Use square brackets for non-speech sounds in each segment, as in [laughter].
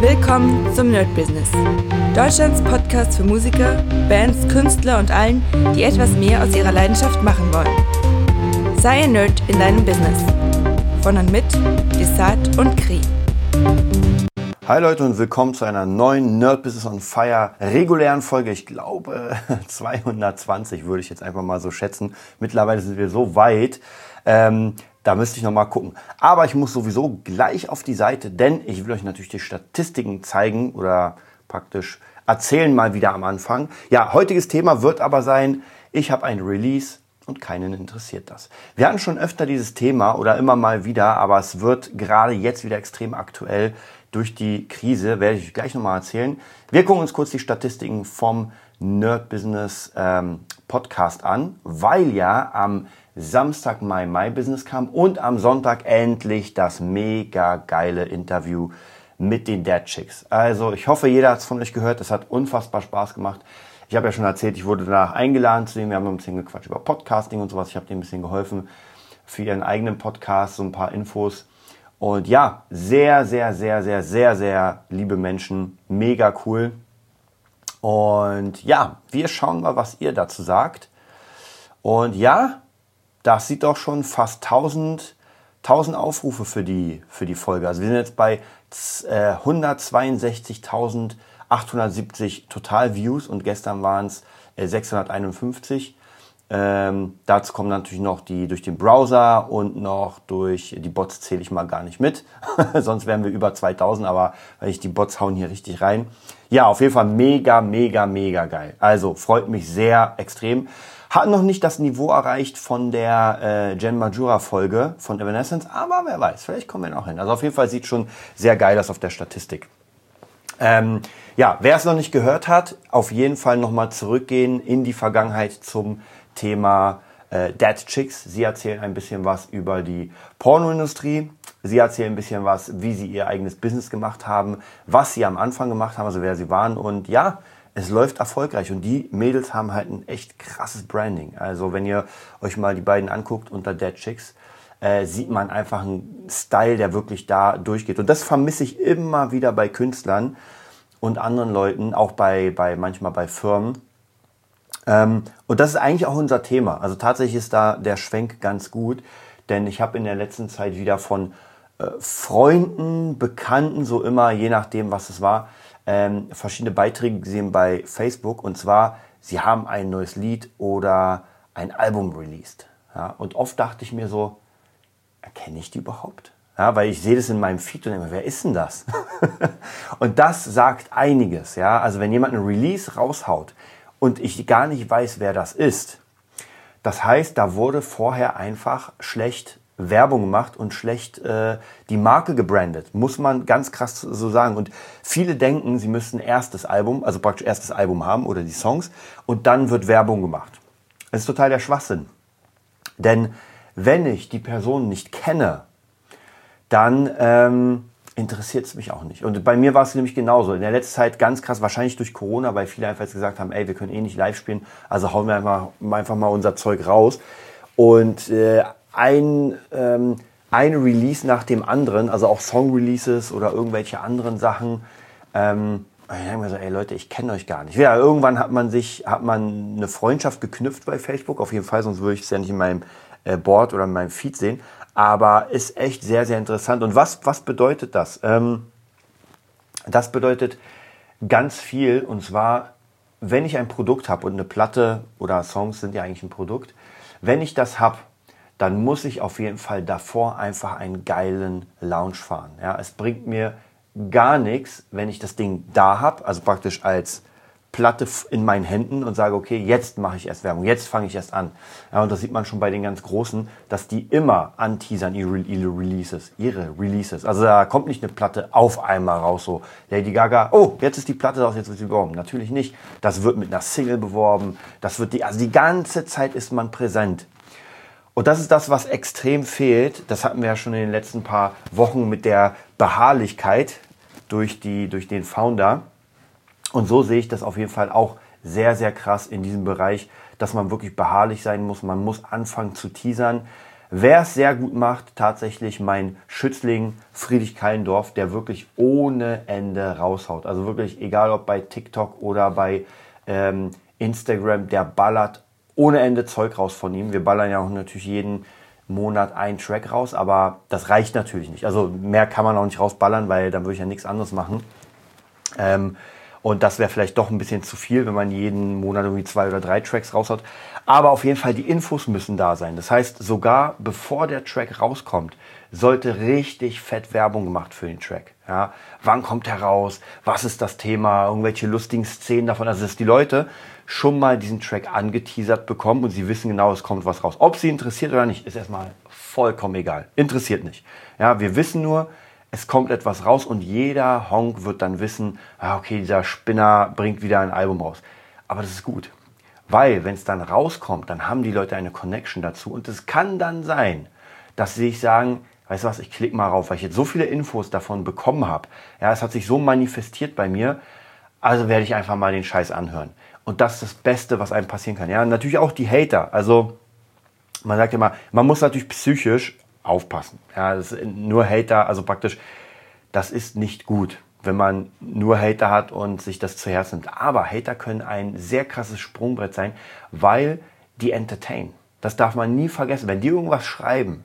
Willkommen zum Nerd Business. Deutschlands Podcast für Musiker, Bands, Künstler und allen, die etwas mehr aus ihrer Leidenschaft machen wollen. Sei ein Nerd in deinem Business. Von und mit Desart und Kri. Hi Leute und willkommen zu einer neuen Nerd Business on Fire regulären Folge. Ich glaube [laughs] 220 würde ich jetzt einfach mal so schätzen. Mittlerweile sind wir so weit. Ähm, da müsste ich noch mal gucken. Aber ich muss sowieso gleich auf die Seite, denn ich will euch natürlich die Statistiken zeigen oder praktisch erzählen mal wieder am Anfang. Ja, heutiges Thema wird aber sein, ich habe ein Release und keinen interessiert das. Wir hatten schon öfter dieses Thema oder immer mal wieder, aber es wird gerade jetzt wieder extrem aktuell durch die Krise, werde ich gleich nochmal erzählen. Wir gucken uns kurz die Statistiken vom Nerd Business ähm, Podcast an, weil ja am Samstag My My Business kam und am Sonntag endlich das mega geile Interview mit den Dead Chicks. Also ich hoffe, jeder hat es von euch gehört. Es hat unfassbar Spaß gemacht. Ich habe ja schon erzählt, ich wurde danach eingeladen zu denen. Wir haben ein bisschen gequatscht über Podcasting und sowas. Ich habe denen ein bisschen geholfen für ihren eigenen Podcast, so ein paar Infos. Und ja, sehr, sehr, sehr, sehr, sehr, sehr liebe Menschen. Mega cool. Und ja, wir schauen mal, was ihr dazu sagt. Und ja, das sieht doch schon fast 1000, 1000 Aufrufe für die, für die Folge. Also wir sind jetzt bei äh, 162.870 Total-Views und gestern waren es äh, 651. Ähm, dazu kommen natürlich noch die durch den Browser und noch durch die Bots zähle ich mal gar nicht mit. [laughs] Sonst wären wir über 2000, aber ich die Bots hauen hier richtig rein. Ja, auf jeden Fall mega, mega, mega geil. Also freut mich sehr extrem. Hat noch nicht das Niveau erreicht von der äh, Jen Majura Folge von Evanescence, aber wer weiß, vielleicht kommen wir noch hin. Also auf jeden Fall sieht schon sehr geil aus auf der Statistik. Ähm, ja, wer es noch nicht gehört hat, auf jeden Fall nochmal zurückgehen in die Vergangenheit zum Thema äh, Dead Chicks. Sie erzählen ein bisschen was über die Pornoindustrie. Sie erzählen ein bisschen was, wie sie ihr eigenes Business gemacht haben, was sie am Anfang gemacht haben, also wer sie waren. Und ja, es läuft erfolgreich und die Mädels haben halt ein echt krasses Branding. Also wenn ihr euch mal die beiden anguckt unter Dead Chicks, äh, sieht man einfach einen Style, der wirklich da durchgeht. Und das vermisse ich immer wieder bei Künstlern und anderen Leuten, auch bei, bei manchmal bei Firmen. Ähm, und das ist eigentlich auch unser Thema. Also tatsächlich ist da der Schwenk ganz gut, denn ich habe in der letzten Zeit wieder von Freunden, Bekannten, so immer, je nachdem, was es war, ähm, verschiedene Beiträge gesehen bei Facebook und zwar, sie haben ein neues Lied oder ein Album released. Ja, und oft dachte ich mir so, erkenne ich die überhaupt? Ja, weil ich sehe das in meinem Feed und denke, wer ist denn das? [laughs] und das sagt einiges. Ja, also wenn jemand ein Release raushaut und ich gar nicht weiß, wer das ist, das heißt, da wurde vorher einfach schlecht Werbung gemacht und schlecht äh, die Marke gebrandet, muss man ganz krass so sagen. Und viele denken, sie müssten erst das Album, also praktisch erst das Album haben oder die Songs und dann wird Werbung gemacht. Das ist total der Schwachsinn. Denn wenn ich die Person nicht kenne, dann ähm, interessiert es mich auch nicht. Und bei mir war es nämlich genauso. In der letzten Zeit ganz krass, wahrscheinlich durch Corona, weil viele einfach jetzt gesagt haben, ey, wir können eh nicht live spielen, also hauen wir einfach, einfach mal unser Zeug raus. Und äh, ein, ähm, ein Release nach dem anderen, also auch Song-Releases oder irgendwelche anderen Sachen. Ähm, ich denke mir so, ey Leute, ich kenne euch gar nicht. Ja, irgendwann hat man sich, hat man eine Freundschaft geknüpft bei Facebook, auf jeden Fall, sonst würde ich es ja nicht in meinem äh, Board oder in meinem Feed sehen. Aber ist echt sehr, sehr interessant. Und was, was bedeutet das? Ähm, das bedeutet ganz viel, und zwar, wenn ich ein Produkt habe und eine Platte oder Songs sind ja eigentlich ein Produkt, wenn ich das habe, dann muss ich auf jeden Fall davor einfach einen geilen Lounge fahren. Ja, es bringt mir gar nichts, wenn ich das Ding da habe, also praktisch als Platte in meinen Händen und sage, okay, jetzt mache ich erst Werbung, jetzt fange ich erst an. Ja, und das sieht man schon bei den ganz Großen, dass die immer anteasern ihre, ihre Releases, ihre Releases. Also da kommt nicht eine Platte auf einmal raus, so Lady Gaga, oh, jetzt ist die Platte raus, jetzt wird sie beworben. Natürlich nicht. Das wird mit einer Single beworben. Das wird die, also die ganze Zeit ist man präsent. Und das ist das, was extrem fehlt. Das hatten wir ja schon in den letzten paar Wochen mit der Beharrlichkeit durch, die, durch den Founder. Und so sehe ich das auf jeden Fall auch sehr, sehr krass in diesem Bereich, dass man wirklich beharrlich sein muss. Man muss anfangen zu teasern. Wer es sehr gut macht, tatsächlich mein Schützling Friedrich Kallendorf, der wirklich ohne Ende raushaut. Also wirklich, egal ob bei TikTok oder bei ähm, Instagram, der ballert ohne Ende Zeug raus von ihm. Wir ballern ja auch natürlich jeden Monat einen Track raus, aber das reicht natürlich nicht. Also mehr kann man auch nicht rausballern, weil dann würde ich ja nichts anderes machen. Ähm, und das wäre vielleicht doch ein bisschen zu viel, wenn man jeden Monat irgendwie zwei oder drei Tracks raushaut. Aber auf jeden Fall, die Infos müssen da sein. Das heißt, sogar bevor der Track rauskommt, sollte richtig fett Werbung gemacht für den Track. Ja, wann kommt er raus? Was ist das Thema? Irgendwelche lustigen Szenen davon. Also, dass die Leute schon mal diesen Track angeteasert bekommen und sie wissen genau, es kommt was raus. Ob sie interessiert oder nicht, ist erstmal vollkommen egal. Interessiert nicht. Ja, wir wissen nur, es kommt etwas raus und jeder Honk wird dann wissen, ah, okay, dieser Spinner bringt wieder ein Album raus. Aber das ist gut. Weil, wenn es dann rauskommt, dann haben die Leute eine Connection dazu. Und es kann dann sein, dass sie sich sagen, weißt du was, ich klicke mal rauf, weil ich jetzt so viele Infos davon bekommen habe. Ja, es hat sich so manifestiert bei mir, also werde ich einfach mal den Scheiß anhören. Und das ist das Beste, was einem passieren kann. Ja, natürlich auch die Hater. Also, man sagt immer, man muss natürlich psychisch aufpassen. Ja, das ist nur Hater, also praktisch, das ist nicht gut, wenn man nur Hater hat und sich das zu Herzen nimmt. Aber Hater können ein sehr krasses Sprungbrett sein, weil die entertain. Das darf man nie vergessen. Wenn die irgendwas schreiben,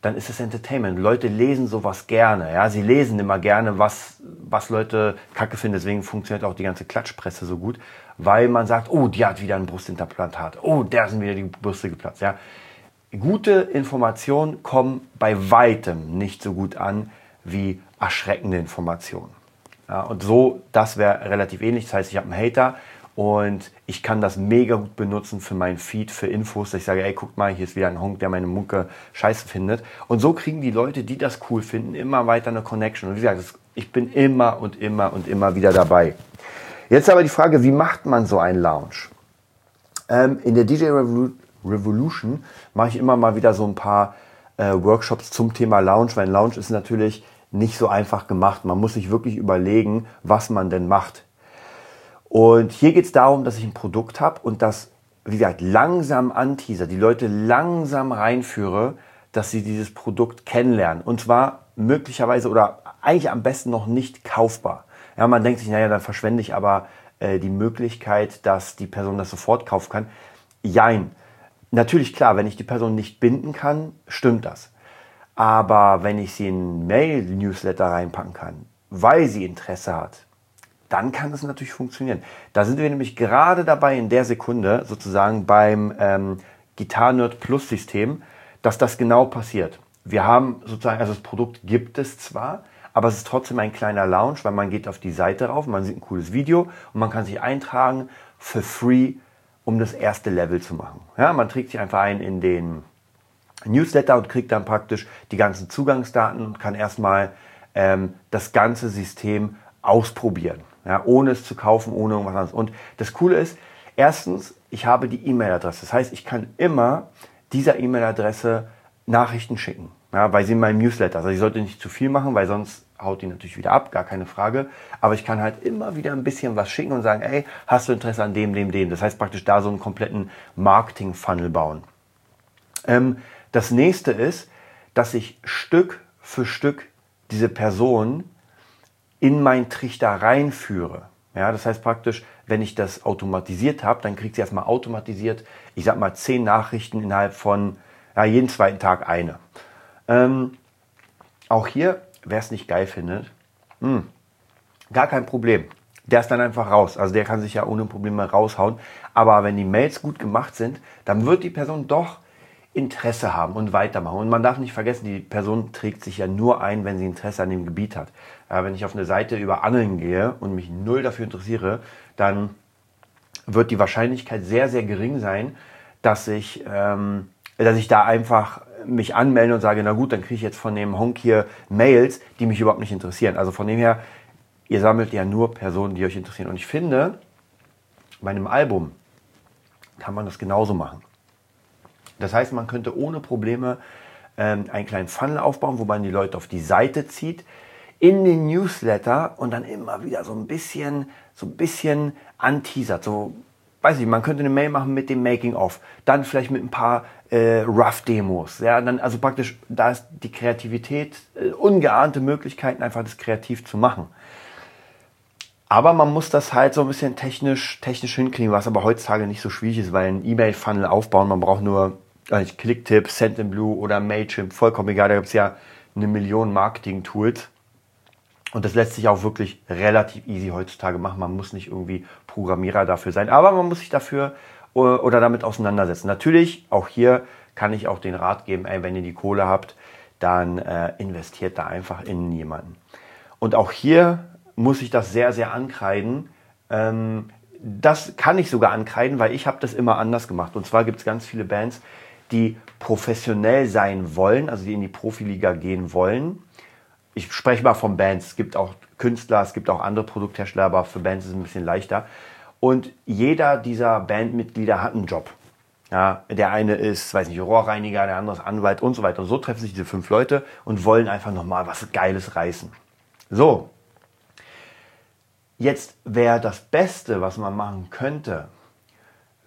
dann ist es Entertainment. Leute lesen sowas gerne. Ja, sie lesen immer gerne, was, was Leute kacke finden. Deswegen funktioniert auch die ganze Klatschpresse so gut, weil man sagt, oh, die hat wieder ein Brustimplantat. Oh, der sind wieder die Brüste geplatzt. Ja, gute Informationen kommen bei weitem nicht so gut an wie erschreckende Informationen. Ja, und so, das wäre relativ ähnlich. Das heißt, ich habe einen Hater und ich kann das mega gut benutzen für meinen Feed, für Infos. Ich sage, ey, guck mal, hier ist wieder ein Honk, der meine Mucke scheiße findet. Und so kriegen die Leute, die das cool finden, immer weiter eine Connection. Und wie gesagt, ich bin immer und immer und immer wieder dabei. Jetzt aber die Frage, wie macht man so einen Lounge? Ähm, in der DJ Revolution Revolution mache ich immer mal wieder so ein paar äh, Workshops zum Thema Lounge, weil ein Lounge ist natürlich nicht so einfach gemacht. Man muss sich wirklich überlegen, was man denn macht. Und hier geht es darum, dass ich ein Produkt habe und das, wie gesagt, langsam anteaser, die Leute langsam reinführe, dass sie dieses Produkt kennenlernen. Und zwar möglicherweise oder eigentlich am besten noch nicht kaufbar. Ja, man denkt sich, naja, dann verschwende ich aber äh, die Möglichkeit, dass die Person das sofort kaufen kann. Jein. Natürlich klar, wenn ich die Person nicht binden kann, stimmt das. Aber wenn ich sie in Mail-Newsletter reinpacken kann, weil sie Interesse hat, dann kann das natürlich funktionieren. Da sind wir nämlich gerade dabei in der Sekunde sozusagen beim ähm, Guitar Nerd Plus System, dass das genau passiert. Wir haben sozusagen, also das Produkt gibt es zwar, aber es ist trotzdem ein kleiner Lounge, weil man geht auf die Seite rauf, man sieht ein cooles Video und man kann sich eintragen für free um das erste Level zu machen. Ja, man trägt sich einfach ein in den Newsletter und kriegt dann praktisch die ganzen Zugangsdaten und kann erstmal ähm, das ganze System ausprobieren, ja, ohne es zu kaufen, ohne irgendwas anderes. Und das Coole ist, erstens, ich habe die E-Mail-Adresse. Das heißt, ich kann immer dieser E-Mail-Adresse Nachrichten schicken, ja, weil sie in meinem Newsletter. Also ich sollte nicht zu viel machen, weil sonst haut die natürlich wieder ab, gar keine Frage. Aber ich kann halt immer wieder ein bisschen was schicken und sagen, ey, hast du Interesse an dem, dem, dem? Das heißt praktisch da so einen kompletten Marketing-Funnel bauen. Ähm, das nächste ist, dass ich Stück für Stück diese Person in mein Trichter reinführe. Ja, das heißt praktisch, wenn ich das automatisiert habe, dann kriegt sie erstmal automatisiert, ich sag mal, zehn Nachrichten innerhalb von ja, jeden zweiten Tag eine. Ähm, auch hier wer es nicht geil findet, mh, hm, gar kein Problem. Der ist dann einfach raus. Also der kann sich ja ohne Probleme raushauen. Aber wenn die Mails gut gemacht sind, dann wird die Person doch Interesse haben und weitermachen. Und man darf nicht vergessen, die Person trägt sich ja nur ein, wenn sie Interesse an dem Gebiet hat. Ja, wenn ich auf eine Seite über Angeln gehe und mich null dafür interessiere, dann wird die Wahrscheinlichkeit sehr, sehr gering sein, dass ich, ähm, dass ich da einfach mich anmelde und sage, na gut, dann kriege ich jetzt von dem Honk hier Mails, die mich überhaupt nicht interessieren. Also von dem her, ihr sammelt ja nur Personen, die euch interessieren. Und ich finde, bei einem Album kann man das genauso machen. Das heißt, man könnte ohne Probleme ähm, einen kleinen Funnel aufbauen, wo man die Leute auf die Seite zieht, in den Newsletter und dann immer wieder so ein bisschen, so ein bisschen anteasert, so weiß ich, man könnte eine Mail machen mit dem Making-of, dann vielleicht mit ein paar äh, Rough-Demos. Ja, dann also praktisch, da ist die Kreativität, äh, ungeahnte Möglichkeiten, einfach das kreativ zu machen. Aber man muss das halt so ein bisschen technisch, technisch hinkriegen, was aber heutzutage nicht so schwierig ist, weil ein E-Mail-Funnel aufbauen, man braucht nur äh, Clicktip, Sendinblue oder Mailchimp, vollkommen egal, da gibt es ja eine Million Marketing-Tools. Und das lässt sich auch wirklich relativ easy heutzutage machen. Man muss nicht irgendwie Programmierer dafür sein, aber man muss sich dafür äh, oder damit auseinandersetzen. Natürlich, auch hier kann ich auch den Rat geben, ey, wenn ihr die Kohle habt, dann äh, investiert da einfach in jemanden. Und auch hier muss ich das sehr, sehr ankreiden. Ähm, das kann ich sogar ankreiden, weil ich habe das immer anders gemacht. Und zwar gibt es ganz viele Bands, die professionell sein wollen, also die in die Profiliga gehen wollen. Ich spreche mal von Bands. Es gibt auch Künstler, es gibt auch andere Produkthersteller, aber für Bands ist es ein bisschen leichter. Und jeder dieser Bandmitglieder hat einen Job. Ja, der eine ist, weiß nicht, Rohrreiniger, der andere ist Anwalt und so weiter. Und so treffen sich diese fünf Leute und wollen einfach nochmal was Geiles reißen. So, Jetzt wäre das Beste, was man machen könnte,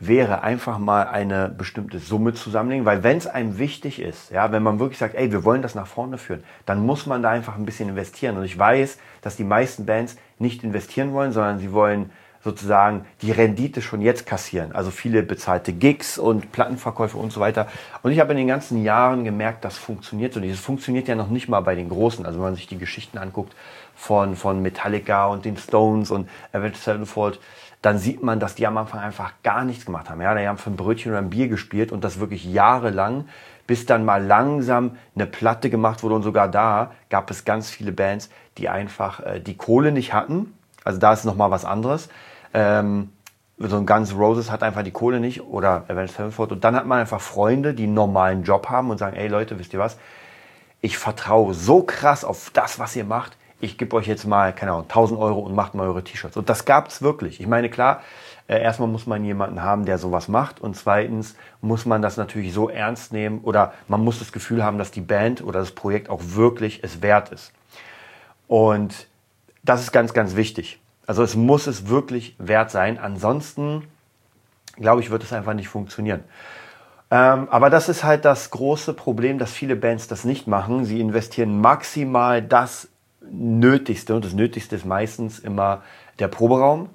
wäre einfach mal eine bestimmte Summe zusammenlegen, weil wenn es einem wichtig ist, ja, wenn man wirklich sagt, ey, wir wollen das nach vorne führen, dann muss man da einfach ein bisschen investieren. Und ich weiß, dass die meisten Bands nicht investieren wollen, sondern sie wollen sozusagen die Rendite schon jetzt kassieren. Also viele bezahlte Gigs und Plattenverkäufe und so weiter. Und ich habe in den ganzen Jahren gemerkt, das funktioniert so nicht. Es funktioniert ja noch nicht mal bei den Großen. Also wenn man sich die Geschichten anguckt von, von Metallica und den Stones und Avenged Sevenfold, dann sieht man, dass die am Anfang einfach gar nichts gemacht haben. Ja, die haben für ein Brötchen oder ein Bier gespielt und das wirklich jahrelang, bis dann mal langsam eine Platte gemacht wurde und sogar da gab es ganz viele Bands, die einfach äh, die Kohle nicht hatten. Also da ist noch mal was anderes. Ähm, so ein Guns Roses hat einfach die Kohle nicht oder Avenged Sevenfold. Und dann hat man einfach Freunde, die einen normalen Job haben und sagen, ey Leute, wisst ihr was? Ich vertraue so krass auf das, was ihr macht. Ich gebe euch jetzt mal, keine Ahnung, 1000 Euro und macht mal eure T-Shirts. Und das gab es wirklich. Ich meine, klar, äh, erstmal muss man jemanden haben, der sowas macht. Und zweitens muss man das natürlich so ernst nehmen oder man muss das Gefühl haben, dass die Band oder das Projekt auch wirklich es wert ist. Und das ist ganz, ganz wichtig. Also es muss es wirklich wert sein. Ansonsten, glaube ich, wird es einfach nicht funktionieren. Ähm, aber das ist halt das große Problem, dass viele Bands das nicht machen. Sie investieren maximal das Nötigste und das Nötigste ist meistens immer der Proberaum.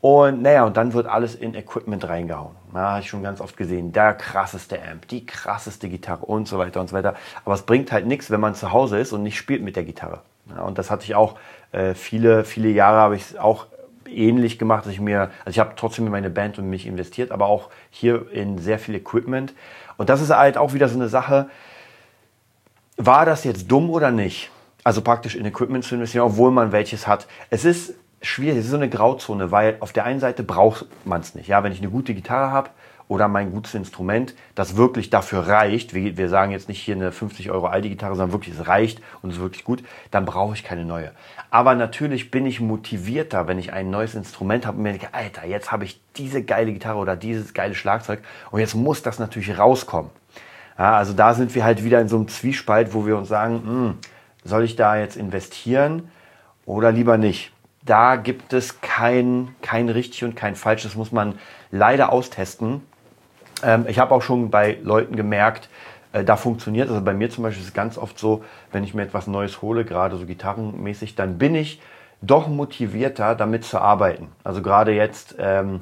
Und naja, und dann wird alles in Equipment reingehauen. Ja, habe ich schon ganz oft gesehen. Der krasseste Amp, die krasseste Gitarre und so weiter und so weiter. Aber es bringt halt nichts, wenn man zu Hause ist und nicht spielt mit der Gitarre. Ja, und das hatte ich auch äh, viele, viele Jahre habe ich es auch ähnlich gemacht, dass ich mir, also ich habe trotzdem in meine Band und mich investiert, aber auch hier in sehr viel Equipment. Und das ist halt auch wieder so eine Sache, war das jetzt dumm oder nicht? Also praktisch in Equipment zu investieren, obwohl man welches hat. Es ist schwierig, es ist so eine Grauzone, weil auf der einen Seite braucht man es nicht. Ja, wenn ich eine gute Gitarre habe, oder mein gutes Instrument, das wirklich dafür reicht, wir, wir sagen jetzt nicht hier eine 50 Euro Aldi-Gitarre, sondern wirklich es reicht und es ist wirklich gut, dann brauche ich keine neue. Aber natürlich bin ich motivierter, wenn ich ein neues Instrument habe und mir denke, Alter, jetzt habe ich diese geile Gitarre oder dieses geile Schlagzeug und jetzt muss das natürlich rauskommen. Ja, also da sind wir halt wieder in so einem Zwiespalt, wo wir uns sagen, mh, hm, soll ich da jetzt investieren oder lieber nicht? Da gibt es kein, kein richtig und kein falsch. Das muss man leider austesten. Ähm, ich habe auch schon bei Leuten gemerkt, äh, da funktioniert, also bei mir zum Beispiel ist es ganz oft so, wenn ich mir etwas Neues hole, gerade so gitarrenmäßig, dann bin ich doch motivierter, damit zu arbeiten. Also gerade jetzt, ähm,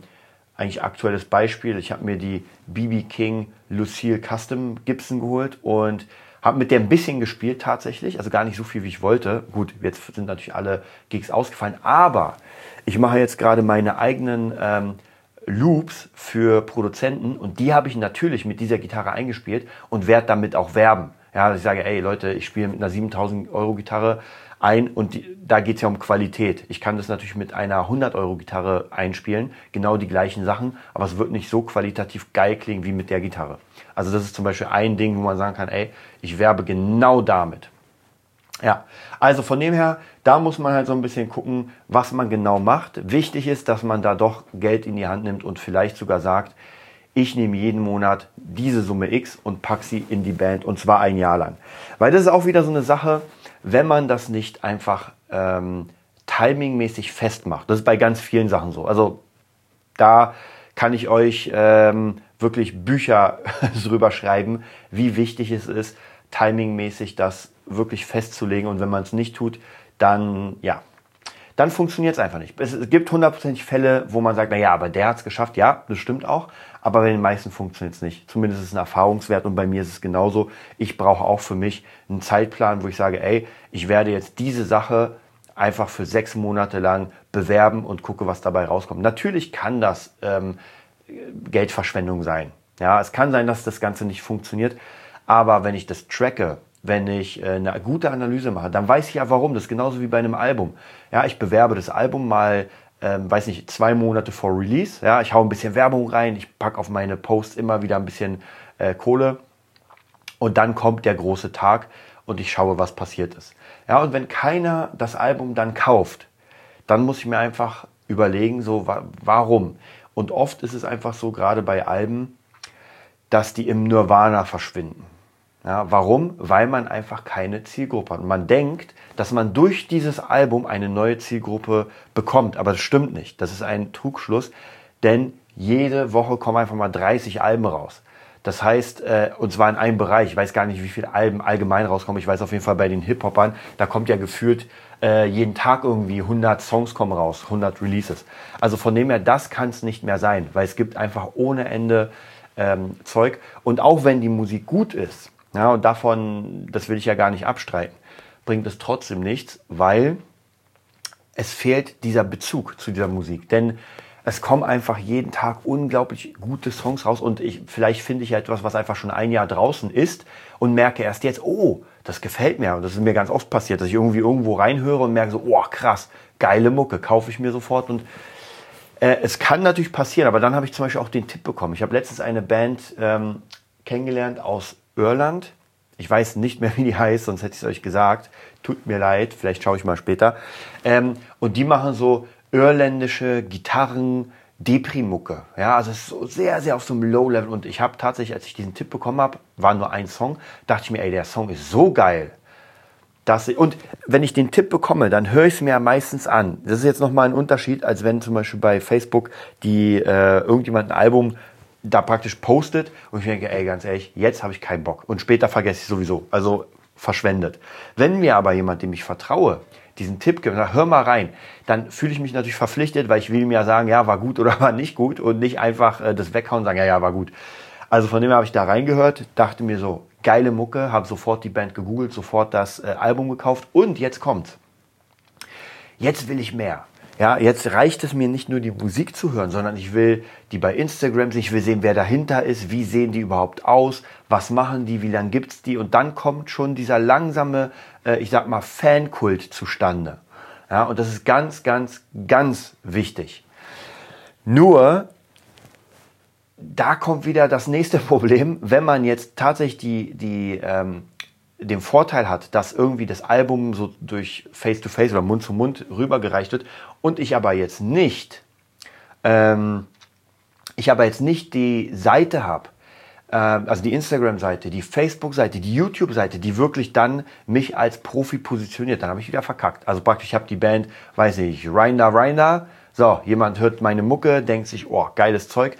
eigentlich aktuelles Beispiel, ich habe mir die BB King Lucille Custom Gibson geholt und habe mit der ein bisschen gespielt tatsächlich, also gar nicht so viel, wie ich wollte. Gut, jetzt sind natürlich alle Gigs ausgefallen, aber ich mache jetzt gerade meine eigenen ähm, Loops für Produzenten und die habe ich natürlich mit dieser Gitarre eingespielt und werde damit auch werben. Ja, dass ich sage, ey Leute, ich spiele mit einer 7000 Euro Gitarre ein und die, da geht es ja um Qualität. Ich kann das natürlich mit einer 100 Euro Gitarre einspielen, genau die gleichen Sachen, aber es wird nicht so qualitativ geil klingen wie mit der Gitarre. Also das ist zum Beispiel ein Ding, wo man sagen kann, ey, ich werbe genau damit. Ja, also von dem her, da muss man halt so ein bisschen gucken, was man genau macht. Wichtig ist, dass man da doch Geld in die Hand nimmt und vielleicht sogar sagt, ich nehme jeden Monat diese Summe X und packe sie in die Band und zwar ein Jahr lang. Weil das ist auch wieder so eine Sache, wenn man das nicht einfach ähm, timingmäßig festmacht. Das ist bei ganz vielen Sachen so. Also da kann ich euch ähm, wirklich Bücher [laughs] drüber schreiben, wie wichtig es ist, timingmäßig das wirklich festzulegen. Und wenn man es nicht tut, dann ja, dann funktioniert es einfach nicht. Es gibt hundertprozentig Fälle, wo man sagt, na ja, aber der hat es geschafft. Ja, das stimmt auch. Aber bei den meisten funktioniert es nicht. Zumindest ist es ein Erfahrungswert und bei mir ist es genauso. Ich brauche auch für mich einen Zeitplan, wo ich sage, ey, ich werde jetzt diese Sache einfach für sechs Monate lang bewerben und gucke, was dabei rauskommt. Natürlich kann das ähm, Geldverschwendung sein. Ja, es kann sein, dass das Ganze nicht funktioniert. Aber wenn ich das tracke, wenn ich äh, eine gute Analyse mache, dann weiß ich ja warum. Das ist genauso wie bei einem Album. Ja, ich bewerbe das Album mal, ähm, weiß nicht, zwei Monate vor Release. Ja, ich hau ein bisschen Werbung rein, ich packe auf meine Posts immer wieder ein bisschen äh, Kohle und dann kommt der große Tag und ich schaue, was passiert ist. Ja, und wenn keiner das Album dann kauft, dann muss ich mir einfach überlegen, so warum. Und oft ist es einfach so, gerade bei Alben, dass die im Nirvana verschwinden. Ja, warum? Weil man einfach keine Zielgruppe hat. Und man denkt, dass man durch dieses Album eine neue Zielgruppe bekommt. Aber das stimmt nicht. Das ist ein Trugschluss, denn jede Woche kommen einfach mal 30 Alben raus. Das heißt, äh, und zwar in einem Bereich, ich weiß gar nicht, wie viele Alben allgemein rauskommen. Ich weiß auf jeden Fall bei den Hip-Hopern, da kommt ja gefühlt äh, jeden Tag irgendwie 100 Songs kommen raus, 100 Releases. Also von dem her, das kann es nicht mehr sein, weil es gibt einfach ohne Ende ähm, Zeug. Und auch wenn die Musik gut ist, ja, und davon, das will ich ja gar nicht abstreiten, bringt es trotzdem nichts, weil es fehlt dieser Bezug zu dieser Musik. Denn es kommen einfach jeden Tag unglaublich gute Songs raus und ich, vielleicht finde ich ja etwas, was einfach schon ein Jahr draußen ist und merke erst jetzt, oh, das gefällt mir. Und das ist mir ganz oft passiert, dass ich irgendwie irgendwo reinhöre und merke so, oh, krass, geile Mucke, kaufe ich mir sofort und äh, es kann natürlich passieren, aber dann habe ich zum Beispiel auch den Tipp bekommen. Ich habe letztens eine Band ähm, kennengelernt aus Irland. Ich weiß nicht mehr, [laughs] wie die heißt, sonst hätte ich es euch gesagt. Tut mir leid, vielleicht schaue ich mal später. Ähm, und die machen so irländische Gitarren, Deprimucke. Ja, also es ist so sehr, sehr auf so einem Low-Level. Und ich habe tatsächlich, als ich diesen Tipp bekommen habe, war nur ein Song, dachte ich mir, ey, der Song ist so geil. Dass ich, und wenn ich den Tipp bekomme, dann höre ich es mir meistens an. Das ist jetzt nochmal ein Unterschied, als wenn zum Beispiel bei Facebook die äh, irgendjemand ein Album da praktisch postet und ich denke, ey, ganz ehrlich, jetzt habe ich keinen Bock. Und später vergesse ich sowieso. Also verschwendet. Wenn mir aber jemand, dem ich vertraue, diesen Tipp gibt sagt, hör mal rein, dann fühle ich mich natürlich verpflichtet, weil ich will ihm ja sagen, ja, war gut oder [laughs] war nicht gut und nicht einfach äh, das weghauen und sagen, ja, ja, war gut. Also von dem habe ich da reingehört, dachte mir so, geile Mucke, habe sofort die Band gegoogelt, sofort das äh, Album gekauft und jetzt kommt's. Jetzt will ich mehr. Ja, jetzt reicht es mir nicht nur die Musik zu hören, sondern ich will die bei Instagram ich will sehen, wer dahinter ist, wie sehen die überhaupt aus, was machen die, wie lange gibt's die? Und dann kommt schon dieser langsame, äh, ich sag mal, Fankult zustande. Ja, und das ist ganz, ganz, ganz wichtig. Nur, da kommt wieder das nächste [laughs] Problem, wenn man jetzt tatsächlich die, die ähm, den Vorteil hat, dass irgendwie das Album so durch Face-to-Face -face oder Mund zu Mund rübergereicht wird und ich aber jetzt nicht, ähm, ich aber jetzt nicht die Seite habe, äh, also die Instagram-Seite, die Facebook-Seite, die YouTube-Seite, die wirklich dann mich als Profi positioniert, dann habe ich wieder verkackt. Also praktisch, ich habe die Band, weiß ich, Rinder, Rinder, so, jemand hört meine Mucke, denkt sich, oh, geiles Zeug,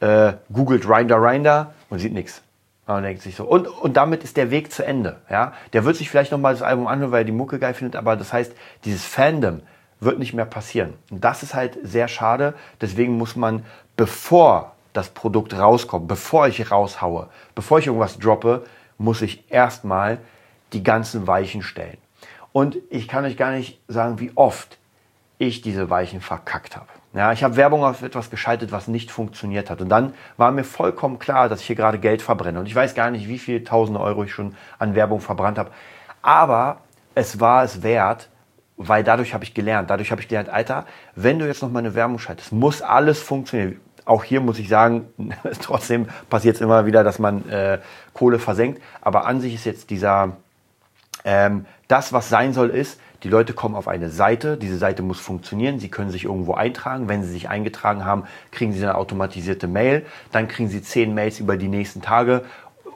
äh, googelt Rinder, Rinder und sieht nichts. Man denkt sich so. Und, und damit ist der Weg zu Ende. Ja? Der wird sich vielleicht nochmal das Album anhören, weil er die Mucke geil findet, aber das heißt, dieses Fandom wird nicht mehr passieren. Und das ist halt sehr schade. Deswegen muss man, bevor das Produkt rauskommt, bevor ich raushaue, bevor ich irgendwas droppe, muss ich erstmal die ganzen Weichen stellen. Und ich kann euch gar nicht sagen, wie oft ich diese Weichen verkackt habe. Ja, ich habe Werbung auf etwas geschaltet, was nicht funktioniert hat. Und dann war mir vollkommen klar, dass ich hier gerade Geld verbrenne. Und ich weiß gar nicht, wie viele tausende Euro ich schon an Werbung verbrannt habe. Aber es war es wert, weil dadurch habe ich gelernt. Dadurch habe ich gelernt, Alter, wenn du jetzt noch mal eine Werbung schaltest, muss alles funktionieren. Auch hier muss ich sagen, [laughs] trotzdem passiert es immer wieder, dass man äh, Kohle versenkt. Aber an sich ist jetzt dieser, ähm, das, was sein soll, ist, die Leute kommen auf eine Seite, diese Seite muss funktionieren, sie können sich irgendwo eintragen. Wenn sie sich eingetragen haben, kriegen sie eine automatisierte Mail, dann kriegen sie zehn Mails über die nächsten Tage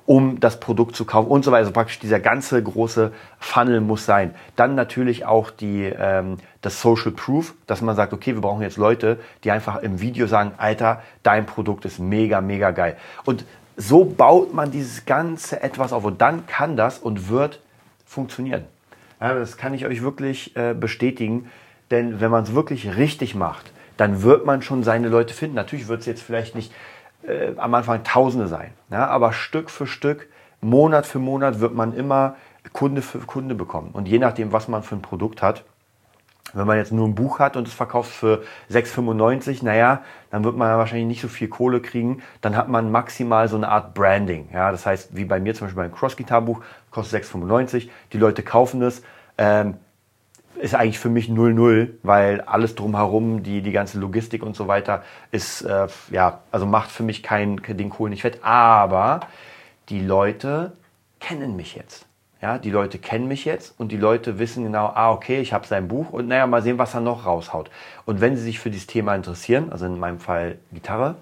um das Produkt zu kaufen und so weiter. Also praktisch dieser ganze große Funnel muss sein. Dann natürlich auch die, ähm, das Social Proof, dass man sagt, okay, wir brauchen jetzt Leute, die einfach im Video sagen, Alter, dein Produkt ist mega, mega geil. Und so baut man dieses ganze etwas auf und dann kann das und wird funktionieren. Das kann ich euch wirklich äh, bestätigen, denn wenn man es wirklich richtig macht, dann wird man schon seine Leute finden. Natürlich wird es jetzt vielleicht nicht äh, am Anfang Tausende sein, ja, aber Stück für Stück, Monat für Monat wird man immer Kunde für Kunde bekommen. Und je nachdem, was man für ein Produkt hat, wenn man jetzt nur ein Buch hat und es verkauft für 6,95, naja, dann wird man ja wahrscheinlich nicht so viel Kohle kriegen. Dann hat man maximal so eine Art Branding. Ja, das heißt, wie bei mir zum Beispiel beim Cross-Gitar-Buch, kostet 6,95. Die Leute kaufen es. Ähm, ist eigentlich für mich 0-0, weil alles drumherum, die, die ganze Logistik und so weiter, ist, äh, ja, also macht für mich kein, den Kohl nicht fett. Aber die Leute kennen mich jetzt. Ja, die Leute kennen mich jetzt und die Leute wissen genau, ah, okay, ich habe sein Buch und naja, mal sehen, was er noch raushaut. Und wenn sie sich für dieses Thema interessieren, also in meinem Fall Gitarre,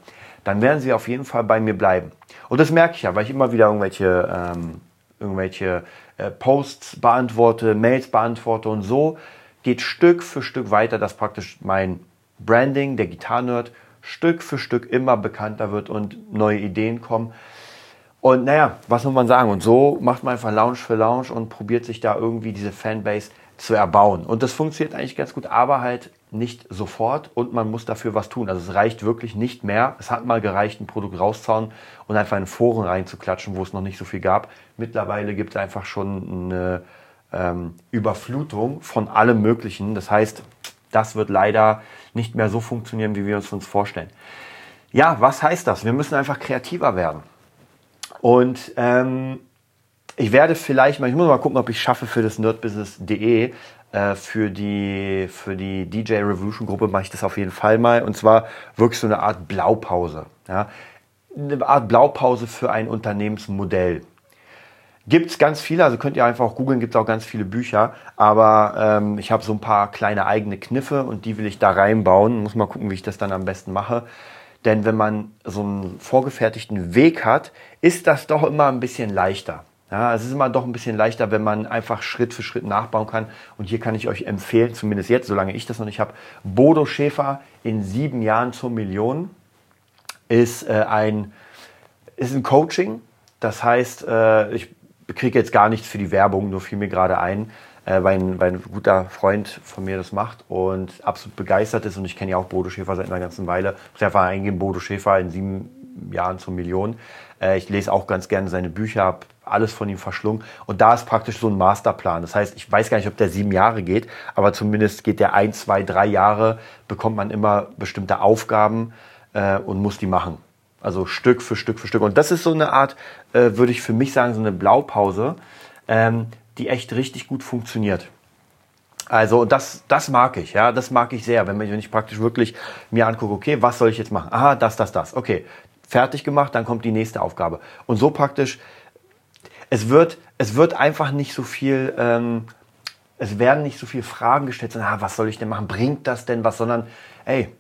dann werden sie auf jeden Fall bei mir bleiben. Und das merke ich ja, weil ich immer wieder irgendwelche, ähm, irgendwelche äh, Posts beantworte, Mails beantworte und so geht Stück für Stück weiter, dass praktisch mein Branding, der Gitarrenerd, Stück für Stück immer bekannter wird und neue Ideen kommen. Und naja, was muss man sagen? Und so macht man einfach Lounge für Lounge und probiert sich da irgendwie diese Fanbase zu erbauen. Und das funktioniert eigentlich ganz gut, aber halt nicht sofort und man muss dafür was tun. Also es reicht wirklich nicht mehr. Es hat mal gereicht, ein Produkt rauszuhauen und einfach in Foren reinzuklatschen, wo es noch nicht so viel gab. Mittlerweile gibt es einfach schon eine ähm, Überflutung von allem Möglichen. Das heißt, das wird leider nicht mehr so funktionieren, wie wir uns uns vorstellen. Ja, was heißt das? Wir müssen einfach kreativer werden. Und ähm, ich werde vielleicht mal, ich muss mal gucken, ob ich schaffe für das nerdbusiness.de, äh, für die, für die DJ Revolution Gruppe mache ich das auf jeden Fall mal. Und zwar wirklich so eine Art Blaupause. Ja? Eine Art Blaupause für ein Unternehmensmodell. Gibt es ganz viele, also könnt ihr einfach auch googeln, gibt es auch ganz viele Bücher, aber ähm, ich habe so ein paar kleine eigene Kniffe und die will ich da reinbauen. Muss mal gucken, wie ich das dann am besten mache. Denn wenn man so einen vorgefertigten Weg hat, ist das doch immer ein bisschen leichter. Ja, es ist immer doch ein bisschen leichter, wenn man einfach Schritt für Schritt nachbauen kann. Und hier kann ich euch empfehlen, zumindest jetzt, solange ich das noch nicht habe, Bodo Schäfer in sieben Jahren zur Million ist äh, ein ist ein Coaching. Das heißt, äh, ich kriege jetzt gar nichts für die Werbung, nur fiel mir gerade ein, äh, weil, ein, weil ein guter Freund von mir das macht und absolut begeistert ist. Und ich kenne ja auch Bodo Schäfer seit einer ganzen Weile. Ich muss einfach eingeben, Bodo Schäfer in sieben Jahren zur Million. Äh, ich lese auch ganz gerne seine Bücher, habe alles von ihm verschlungen. Und da ist praktisch so ein Masterplan. Das heißt, ich weiß gar nicht, ob der sieben Jahre geht, aber zumindest geht der ein, zwei, drei Jahre, bekommt man immer bestimmte Aufgaben äh, und muss die machen. Also Stück für Stück für Stück. Und das ist so eine Art, äh, würde ich für mich sagen, so eine Blaupause, ähm, die echt richtig gut funktioniert. Also das, das mag ich, ja, das mag ich sehr, wenn, wenn ich praktisch wirklich mir angucke, okay, was soll ich jetzt machen? Aha, das, das, das. Okay, fertig gemacht, dann kommt die nächste Aufgabe. Und so praktisch, es wird, es wird einfach nicht so viel, ähm, es werden nicht so viele Fragen gestellt, sondern, ah, was soll ich denn machen? Bringt das denn was? Sondern, ey,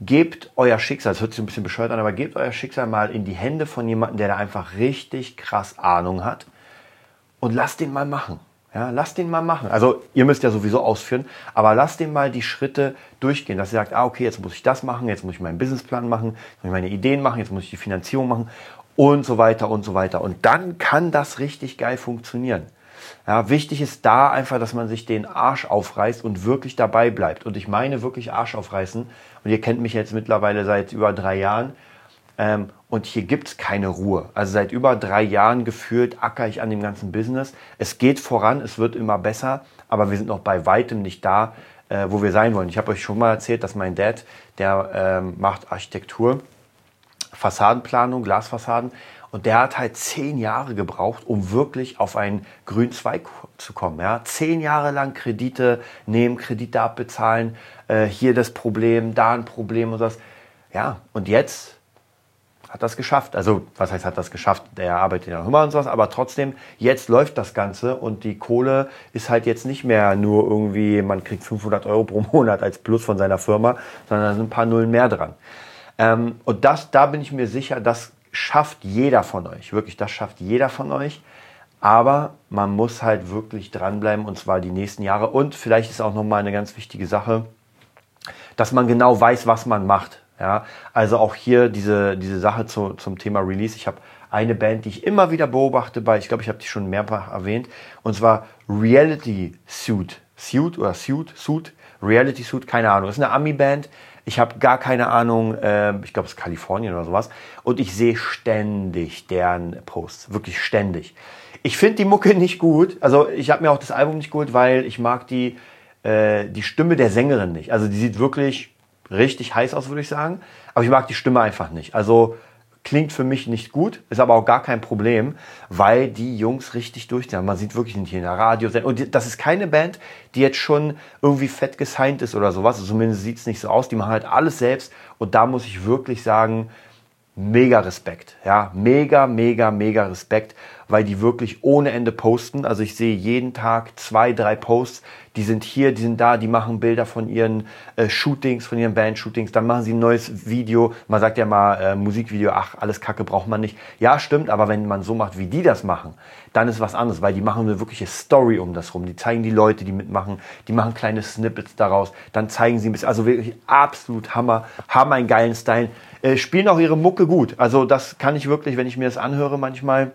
gebt euer Schicksal, das hört sich ein bisschen bescheuert an, aber gebt euer Schicksal mal in die Hände von jemandem, der da einfach richtig krass Ahnung hat und lasst den mal machen. Ja, lasst den mal machen. Also ihr müsst ja sowieso ausführen, aber lasst den mal die Schritte durchgehen, dass ihr sagt, ah, okay, jetzt muss ich das machen, jetzt muss ich meinen Businessplan machen, jetzt muss ich meine Ideen machen, jetzt muss ich die Finanzierung machen und so weiter und so weiter. Und dann kann das richtig geil funktionieren. Ja, wichtig ist da einfach, dass man sich den Arsch aufreißt und wirklich dabei bleibt. Und ich meine wirklich Arsch aufreißen. Und ihr kennt mich jetzt mittlerweile seit über drei Jahren. Ähm, und hier gibt's keine Ruhe. Also seit über drei Jahren gefühlt acker ich an dem ganzen Business. Es geht voran, es wird immer besser, aber wir sind noch bei weitem nicht da, äh, wo wir sein wollen. Ich habe euch schon mal erzählt, dass mein Dad, der ähm, macht Architektur, Fassadenplanung, Glasfassaden. Und der hat halt zehn Jahre gebraucht, um wirklich auf einen grünen Zweig zu kommen. Ja? Zehn Jahre lang Kredite nehmen, Kredite abbezahlen, äh, hier das Problem, da ein Problem und das. Ja, und jetzt hat das geschafft. Also, was heißt, hat das geschafft? Der arbeitet ja noch immer und sowas, aber trotzdem, jetzt läuft das Ganze und die Kohle ist halt jetzt nicht mehr nur irgendwie, man kriegt 500 Euro pro Monat als Plus von seiner Firma, sondern da sind ein paar Nullen mehr dran. Ähm, und das, da bin ich mir sicher, das schafft jeder von euch, wirklich, das schafft jeder von euch. Aber man muss halt wirklich dranbleiben und zwar die nächsten Jahre. Und vielleicht ist auch nochmal eine ganz wichtige Sache, dass man genau weiß, was man macht. Ja, also auch hier diese, diese Sache zu, zum Thema Release. Ich habe eine Band, die ich immer wieder beobachte bei, ich glaube, ich habe die schon mehrfach erwähnt, und zwar Reality Suit. Suit oder Suit, Suit, Reality Suit, keine Ahnung. Das ist eine Ami-Band. Ich habe gar keine Ahnung, äh, ich glaube, es ist Kalifornien oder sowas. Und ich sehe ständig deren Posts, wirklich ständig. Ich finde die Mucke nicht gut. Also ich habe mir auch das Album nicht gut, weil ich mag die, äh, die Stimme der Sängerin nicht. Also die sieht wirklich richtig heiß aus, würde ich sagen. Aber ich mag die Stimme einfach nicht. Also klingt für mich nicht gut, ist aber auch gar kein Problem, weil die Jungs richtig durchziehen. Man sieht wirklich nicht hier in der Radio. Und das ist keine Band, die jetzt schon irgendwie fett gesigned ist oder sowas. Zumindest sieht es nicht so aus. Die machen halt alles selbst. Und da muss ich wirklich sagen, mega Respekt. Ja, mega, mega, mega Respekt weil die wirklich ohne Ende posten. Also ich sehe jeden Tag zwei, drei Posts, die sind hier, die sind da, die machen Bilder von ihren äh, Shootings, von ihren Band-Shootings, dann machen sie ein neues Video. Man sagt ja mal, äh, Musikvideo, ach, alles Kacke braucht man nicht. Ja, stimmt, aber wenn man so macht, wie die das machen, dann ist was anderes, weil die machen eine wirkliche Story um das rum. Die zeigen die Leute, die mitmachen, die machen kleine Snippets daraus, dann zeigen sie ein bisschen, also wirklich absolut Hammer, haben einen geilen Style, äh, spielen auch ihre Mucke gut. Also das kann ich wirklich, wenn ich mir das anhöre manchmal,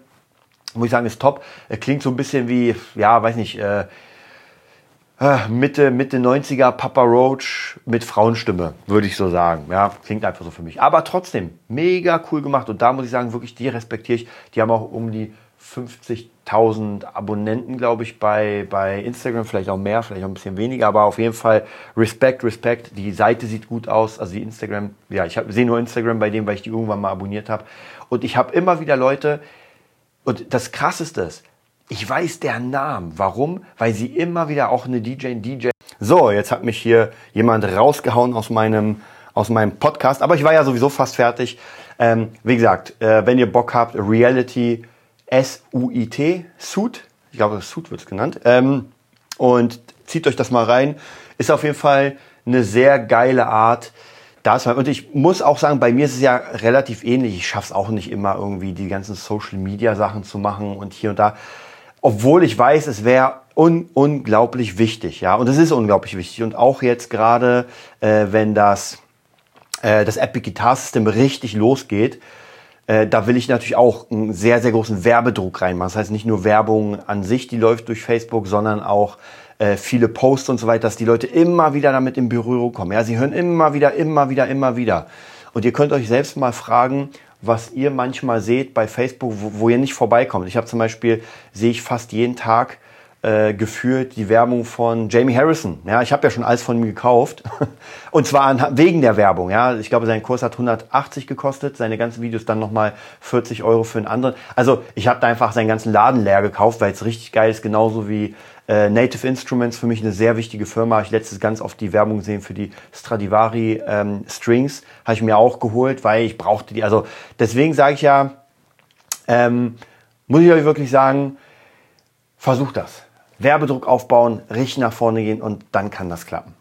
muss ich sagen, ist top. Er klingt so ein bisschen wie, ja, weiß nicht, äh, äh Mitte, Mitte 90er Papa Roach mit Frauenstimme, würde ich so sagen. Ja, klingt einfach so für mich. Aber trotzdem, mega cool gemacht. Und da muss ich sagen, wirklich, die respektiere ich. Die haben auch um die 50.000 Abonnenten, glaube ich, bei, bei Instagram. Vielleicht auch mehr, vielleicht auch ein bisschen weniger. Aber auf jeden Fall Respekt, Respekt. Die Seite sieht gut aus. Also die Instagram, ja, ich sehe nur Instagram bei dem, weil ich die irgendwann mal abonniert habe. Und ich habe immer wieder Leute, und das Krasseste ist, ich weiß deren Namen. Warum? Weil sie immer wieder auch eine DJ, DJ. So, jetzt hat mich hier jemand rausgehauen aus meinem, aus meinem Podcast. Aber ich war ja sowieso fast fertig. Ähm, wie gesagt, äh, wenn ihr Bock habt, Reality S-U-I-T, Suit. Ich glaube, Suit wird es genannt. Ähm, und zieht euch das mal rein. Ist auf jeden Fall eine sehr geile Art, das und ich muss auch sagen, bei mir ist es ja relativ ähnlich. Ich schaffe es auch nicht immer irgendwie die ganzen Social Media Sachen zu machen und hier und da. Obwohl ich weiß, es wäre un unglaublich wichtig, ja. Und es ist unglaublich wichtig. Und auch jetzt gerade, äh, wenn das, äh, das Epic Guitar System richtig losgeht, äh, da will ich natürlich auch einen sehr, sehr großen Werbedruck reinmachen. Das heißt nicht nur Werbung an sich, die läuft durch Facebook, sondern auch äh, viele Posts und so weiter, dass die Leute immer wieder damit in Berührung kommen. Ja, sie hören immer wieder, immer wieder, immer wieder. Und ihr könnt euch selbst mal fragen, was ihr manchmal seht bei Facebook, wo, wo ihr nicht vorbeikommt. Ich habe zum Beispiel, sehe ich fast jeden Tag äh, geführt die Werbung von Jamie Harrison. Ja, ich habe ja schon alles von ihm gekauft. [laughs] Und zwar an, wegen der Werbung. Ja, ich glaube, sein Kurs hat 180 gekostet, seine ganzen Videos dann nochmal 40 Euro für einen anderen. Also ich habe da einfach seinen ganzen Laden leer gekauft, weil es richtig geil ist, genauso wie äh, Native Instruments für mich eine sehr wichtige Firma. Ich letztes ganz oft die Werbung gesehen für die Stradivari ähm, Strings. Habe ich mir auch geholt, weil ich brauchte die. Also deswegen sage ich ja, ähm, muss ich euch wirklich sagen, versucht das. Werbedruck aufbauen, richtig nach vorne gehen und dann kann das klappen.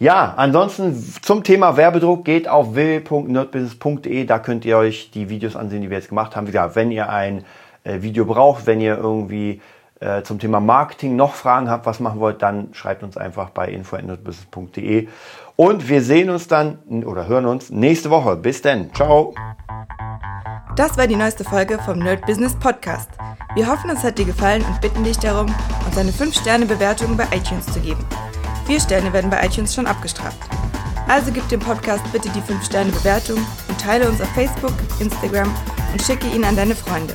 Ja, ansonsten zum Thema Werbedruck geht auf www.nerdbusiness.de. Da könnt ihr euch die Videos ansehen, die wir jetzt gemacht haben. Wie gesagt, wenn ihr ein äh, Video braucht, wenn ihr irgendwie äh, zum Thema Marketing noch Fragen habt, was machen wollt, dann schreibt uns einfach bei info.nerdbusiness.de. Und wir sehen uns dann oder hören uns nächste Woche. Bis dann. Ciao. Das war die neueste Folge vom Nerd Business Podcast. Wir hoffen, es hat dir gefallen und bitten dich darum, uns eine 5-Sterne-Bewertung bei iTunes zu geben. Vier Sterne werden bei iTunes schon abgestraft. Also gib dem Podcast bitte die 5-Sterne-Bewertung und teile uns auf Facebook, Instagram und schicke ihn an deine Freunde.